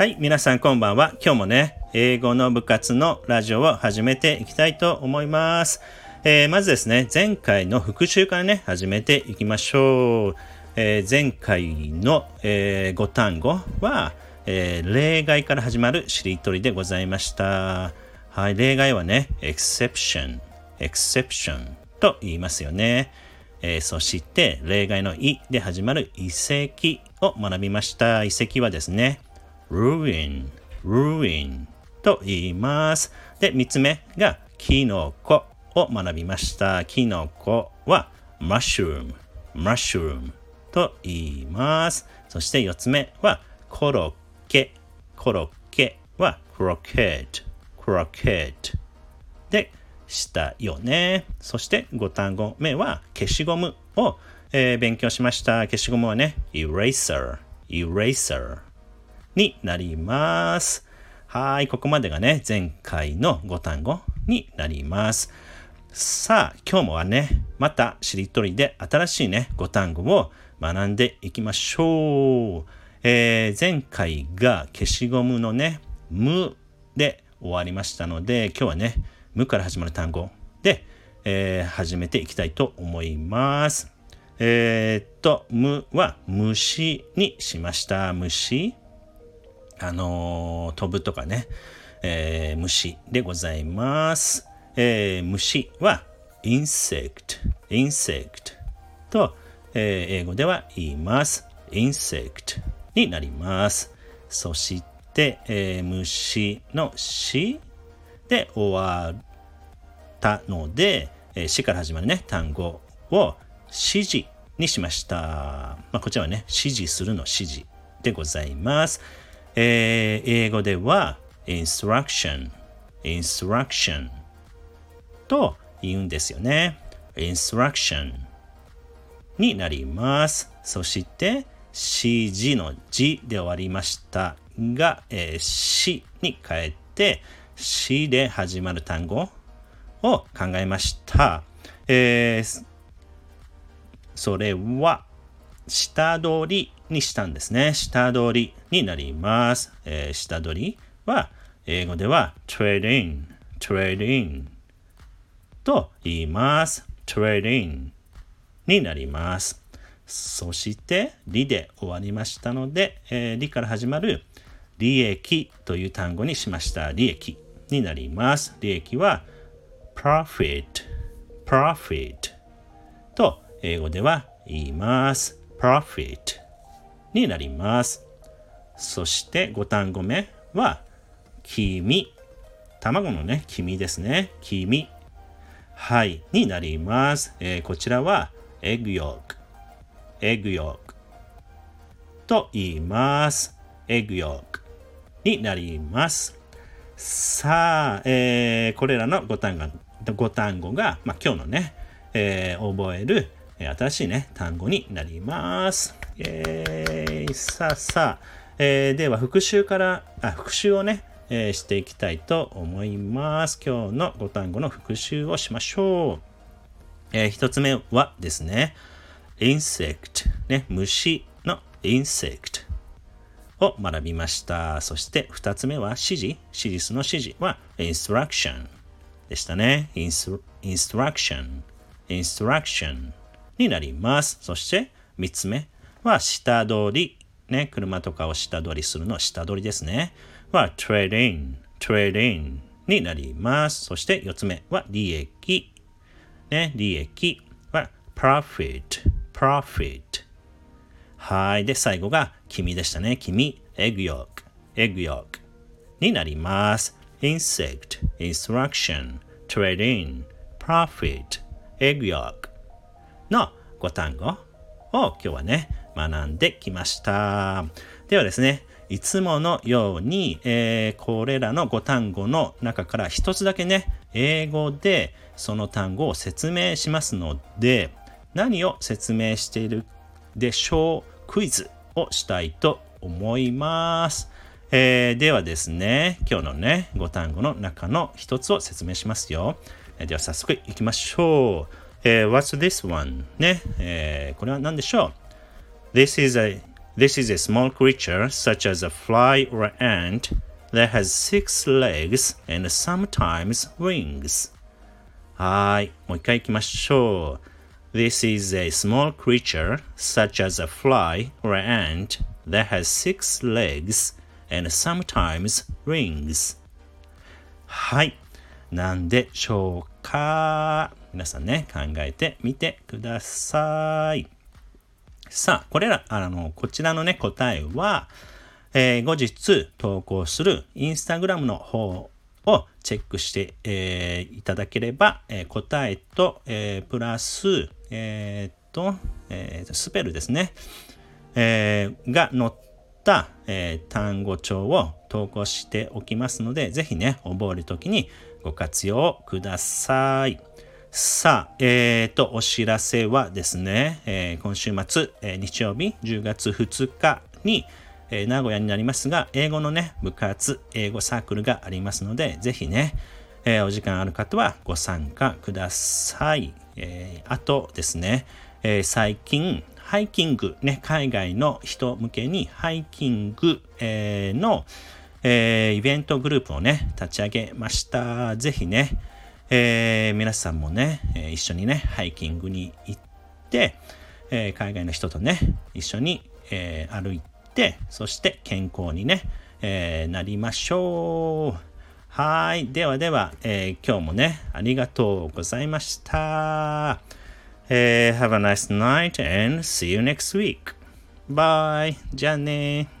はい、皆さんこんばんは。今日もね、英語の部活のラジオを始めていきたいと思います。えー、まずですね、前回の復習からね、始めていきましょう。えー、前回の、えー、5単語は、え例外から始まるしりとりでございました。はい、例外はね、exception、exception と言いますよね。えー、そして例外の「い」で始まる遺跡を学びました遺跡はですね ruin ruin と言いますで3つ目がキノコを学びましたキノコは mushroom mushroom と言いますそして4つ目はコロッケコロッケは croquette croquette でしたよね。そして5単語目は消しゴムを、えー、勉強しました。消しゴムはね、eraser, eraser になります。はい、ここまでがね、前回の5単語になります。さあ、今日もはね、またしりとりで新しいね、5単語を学んでいきましょう。えー、前回が消しゴムのね、無で終わりましたので、今日はね、無から始まる単語で、えー、始めていきたいと思います。えー、っと、無は虫にしました。虫。あのー、飛ぶとかね、えー、虫でございます。えー、虫は insect, insect と、えー、英語では言います。insect になります。そして、えー、虫の死で終わったので、えー、死から始まるね、単語を指示にしました。まあ、こちらはね、指示するの指示でございます。えー、英語では instruction, instruction と言うんですよね。instruction になります。そして、指示の字で終わりましたが、えー、死に変えて、しで始まる単語を考えました。えー、それは、下取りにしたんですね。下取りになります。えー、下取りは、英語では trade in, trade in と言います。trade in になります。そして、りで終わりましたので、えー、りから始まる利益という単語にしました。利益。になります。利益は profit, profit と英語では言います。profit になります。そして5単語目は黄身。卵のね、黄身ですね。黄身。はい、になります。えー、こちらは egg yolk, egg yolk と言います。egg yolk になります。さあ、えー、これらの5単語 ,5 単語が、まあ、今日のね、えー、覚える新しいね、単語になります。えーイ、さあさあ、えー、では復習から、あ、復習をね、えー、していきたいと思います。今日の5単語の復習をしましょう。えー、1つ目はですね、insect、ね、虫の insect。を学びました。そして2つ目は指示。指示の指示は instruction でしたね。instruction instruction になります。そして3つ目は下取り。ね、車とかを下取りするのは下取りですね。は trade in trade in になります。そして4つ目は利益。ね、利益は profit profit はい。で、最後が君でしたね。君、egg yolk、egg yolk になります。insect, instruction, trade in, profit, egg yolk の5単語を今日はね、学んできました。ではですね、いつものように、えー、これらの5単語の中から一つだけね、英語でその単語を説明しますので、何を説明しているでしょう？クイズをしたいと思います。えー、ではですね、今日のね、5単語の中の一つを説明しますよ。では早速いきましょう。えー、What's this one? ね、えー、これは何でしょう This is a, This is a small creature, such as a fly or ant, that has six legs and sometimes wings. はい。もう一回行きましょう。This is a small creature, such as a fly or ant, that has six legs and sometimes wings. はい。 なんでしょうか？皆さんね、考えてみてください。さあ、これら、あの、こちらのね、答えは、えー、後日投稿するインスタグラムの方をチェックして、えー、いただければ、えー、答えと、えプラス、えっと、えスペルですね、えが載った、え単語帳を投稿しておきますので、ぜひね、覚えるときにご活用ください。さあ、えっ、ー、と、お知らせはですね、えー、今週末、えー、日曜日10月2日に、え名古屋になりますが、英語のね、部活、英語サークルがありますので、ぜひね、えお時間ある方はご参加ください。えあとですね、え最近、ハイキング、ね、海外の人向けにハイキング、えの、えーイベントグループをね、立ち上げました。ぜひね、えー、皆さんもね、え一緒にね、ハイキングに行って、えー、海外の人とね、一緒に、えー、歩いて、そして健康にね、えなりましょう。はい。ではでは、え今日もね、ありがとうございました。え have a nice night and see you next week. Bye. じゃあね